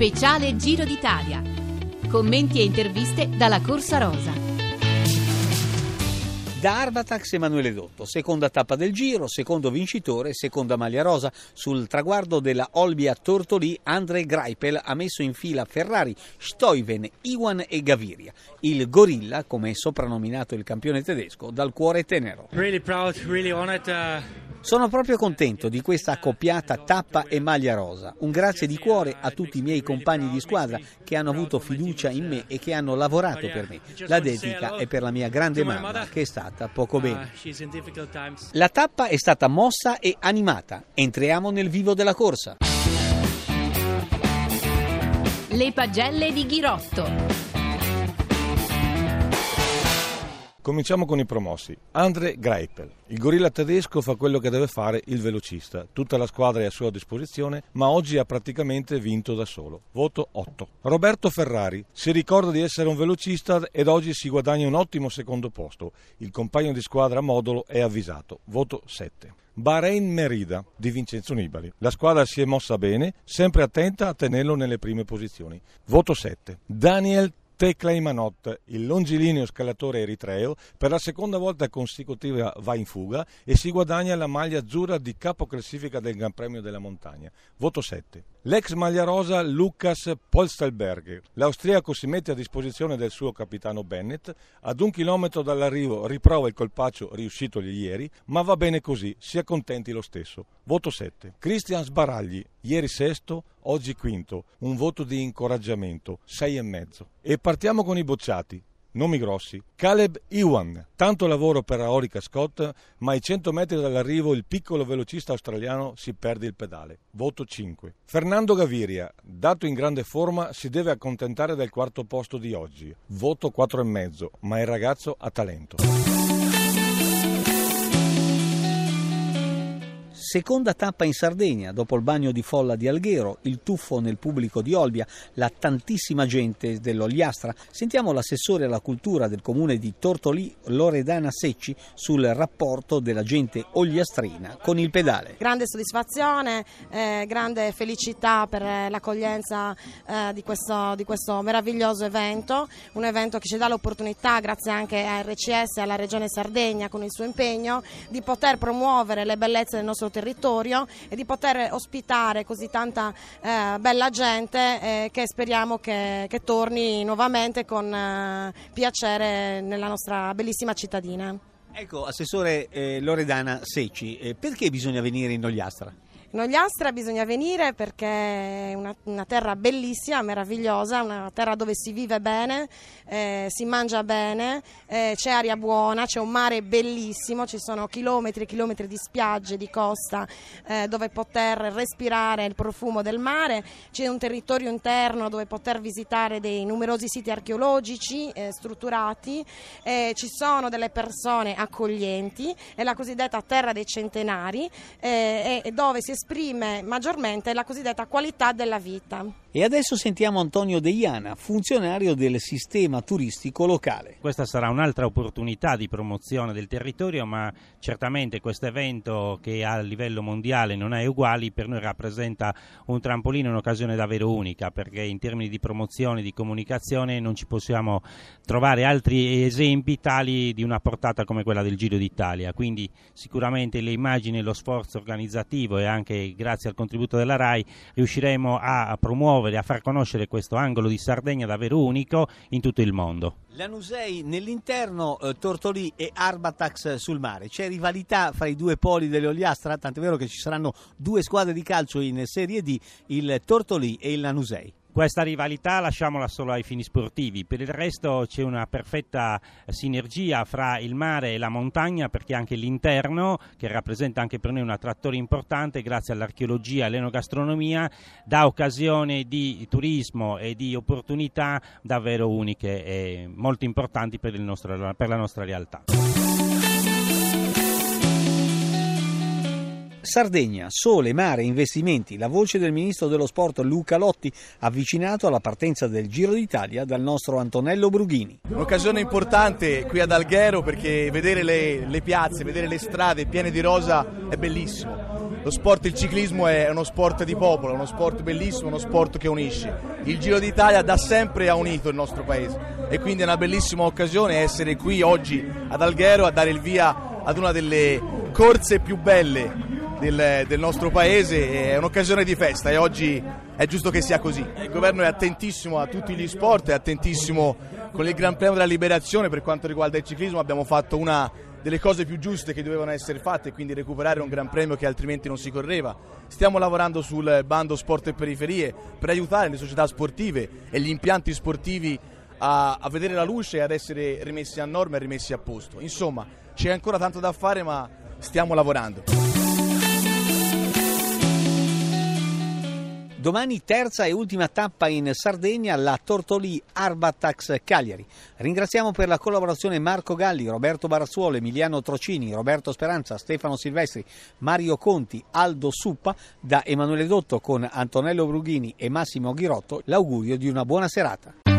Speciale Giro d'Italia. Commenti e interviste dalla Corsa Rosa. Da Arbatax Emanuele Dotto, seconda tappa del Giro, secondo vincitore, seconda maglia rosa. Sul traguardo della Olbia Tortolì, Andre Greipel ha messo in fila Ferrari, Stuyven, Iwan e Gaviria. Il Gorilla, come è soprannominato il campione tedesco, dal cuore tenero. Really proud, really honored, uh... Sono proprio contento di questa accoppiata tappa e maglia rosa. Un grazie di cuore a tutti i miei compagni di squadra che hanno avuto fiducia in me e che hanno lavorato per me. La dedica è per la mia grande mamma che è stata poco bene. La tappa è stata mossa e animata. Entriamo nel vivo della corsa. Le pagelle di Ghirotto. Cominciamo con i promossi. Andre Greipel. Il gorilla tedesco fa quello che deve fare il velocista. Tutta la squadra è a sua disposizione, ma oggi ha praticamente vinto da solo. Voto 8. Roberto Ferrari. Si ricorda di essere un velocista ed oggi si guadagna un ottimo secondo posto. Il compagno di squadra Modolo è avvisato. Voto 7. Bahrain Merida di Vincenzo Nibali. La squadra si è mossa bene, sempre attenta a tenerlo nelle prime posizioni. Voto 7. Daniel Tecla Imanot, il longilineo scalatore eritreo, per la seconda volta consecutiva va in fuga e si guadagna la maglia azzurra di capo classifica del Gran Premio della Montagna. Voto 7. L'ex maglia rosa Lukas Polstelberger. L'austriaco si mette a disposizione del suo capitano Bennett. Ad un chilometro dall'arrivo riprova il colpaccio riuscitogli ieri, ma va bene così, si accontenti lo stesso. Voto 7. Christian Sbaragli, ieri sesto, oggi quinto. Un voto di incoraggiamento, 6,5. E partiamo con i bocciati. Nomi grossi. Caleb Iwan, tanto lavoro per Aorica Scott, ma ai 100 metri dall'arrivo il piccolo velocista australiano si perde il pedale. Voto 5. Fernando Gaviria, dato in grande forma, si deve accontentare del quarto posto di oggi. Voto 4,5, ma il ragazzo ha talento. Seconda tappa in Sardegna, dopo il bagno di folla di Alghero, il tuffo nel pubblico di Olbia, la tantissima gente dell'Ogliastra. Sentiamo l'assessore alla cultura del comune di Tortolì, Loredana Secci, sul rapporto della gente ogliastrina con il pedale. Grande soddisfazione, eh, grande felicità per l'accoglienza eh, di, questo, di questo meraviglioso evento, un evento che ci dà l'opportunità, grazie anche a RCS e alla Regione Sardegna con il suo impegno, di poter promuovere le bellezze del nostro territorio territorio e di poter ospitare così tanta eh, bella gente eh, che speriamo che, che, torni nuovamente con eh, piacere nella nostra bellissima cittadina. Ecco, Assessore eh, Loredana Secci, eh, perché bisogna venire in Ogliastra? In Ogliastra bisogna venire perché è una, una, terra bellissima, meravigliosa, una terra dove si vive bene, eh, si mangia bene, eh, c'è aria buona, c'è un mare bellissimo, ci sono chilometri e chilometri di spiagge, di costa eh, dove poter respirare il profumo del mare, c'è un territorio interno dove poter visitare dei numerosi siti archeologici eh, strutturati, eh, ci sono delle persone accoglienti, è la cosiddetta terra dei centenari eh, dove si esprime maggiormente la cosiddetta qualità della vita. E adesso sentiamo Antonio Deiana, funzionario del sistema turistico locale. Questa sarà un'altra opportunità di promozione del territorio, ma certamente questo evento che a livello mondiale non è uguale, per noi rappresenta un trampolino, un'occasione davvero unica, perché in termini di promozione, di comunicazione non ci possiamo trovare altri esempi tali di una portata come quella del Giro d'Italia. Quindi sicuramente le immagini lo sforzo organizzativo e anche grazie al contributo della RAI riusciremo a promuovere promuovere, a far conoscere questo angolo di Sardegna davvero unico in tutto il mondo. Lanusei nell'interno, eh, Tortolì e Arbatax sul mare. C'è rivalità fra i due poli dell'Oliastra, tant'è vero che ci saranno due squadre di calcio in Serie D, il Tortolì e il Lanusei. Questa rivalità lasciamola solo ai fini sportivi, per il resto c'è una perfetta sinergia fra il mare e la montagna perché anche l'interno, che rappresenta anche per noi un attrattore importante grazie all'archeologia e all'enogastronomia, dà occasione di turismo e di opportunità davvero uniche e molto importanti per, nostro, per la nostra realtà. Sardegna, sole, mare, investimenti. La voce del ministro dello sport Luca Lotti, avvicinato alla partenza del Giro d'Italia dal nostro Antonello Brughini. Un'occasione importante qui ad Alghero perché vedere le, le piazze, vedere le strade piene di rosa è bellissimo lo sport, il ciclismo è uno sport di popolo, uno sport bellissimo, uno sport che unisce. Il Giro d'Italia da sempre ha unito il nostro paese e quindi è una bellissima occasione essere qui oggi ad Alghero a dare il via ad una delle corse più belle del, del, nostro paese, è un'occasione di festa e oggi è giusto che sia così. Il governo è attentissimo a tutti gli sport, è attentissimo con il Gran Premio della Liberazione per quanto riguarda il ciclismo, abbiamo fatto una delle cose più giuste che dovevano essere fatte, quindi recuperare un Gran Premio che altrimenti non si correva. Stiamo lavorando sul bando sport e periferie per aiutare le società sportive e gli impianti sportivi a, a vedere la luce e ad essere rimessi a norma e rimessi a posto. Insomma, c'è ancora tanto da fare, ma stiamo lavorando. Domani terza e ultima tappa in Sardegna, la Tortolì Arbatax Cagliari. Ringraziamo per la collaborazione Marco Galli, Roberto Barazzuolo, Emiliano Trocini, Roberto Speranza, Stefano Silvestri, Mario Conti, Aldo Suppa, da Emanuele Dotto con Antonello Brughini e Massimo Ghirotto l'augurio di una buona serata.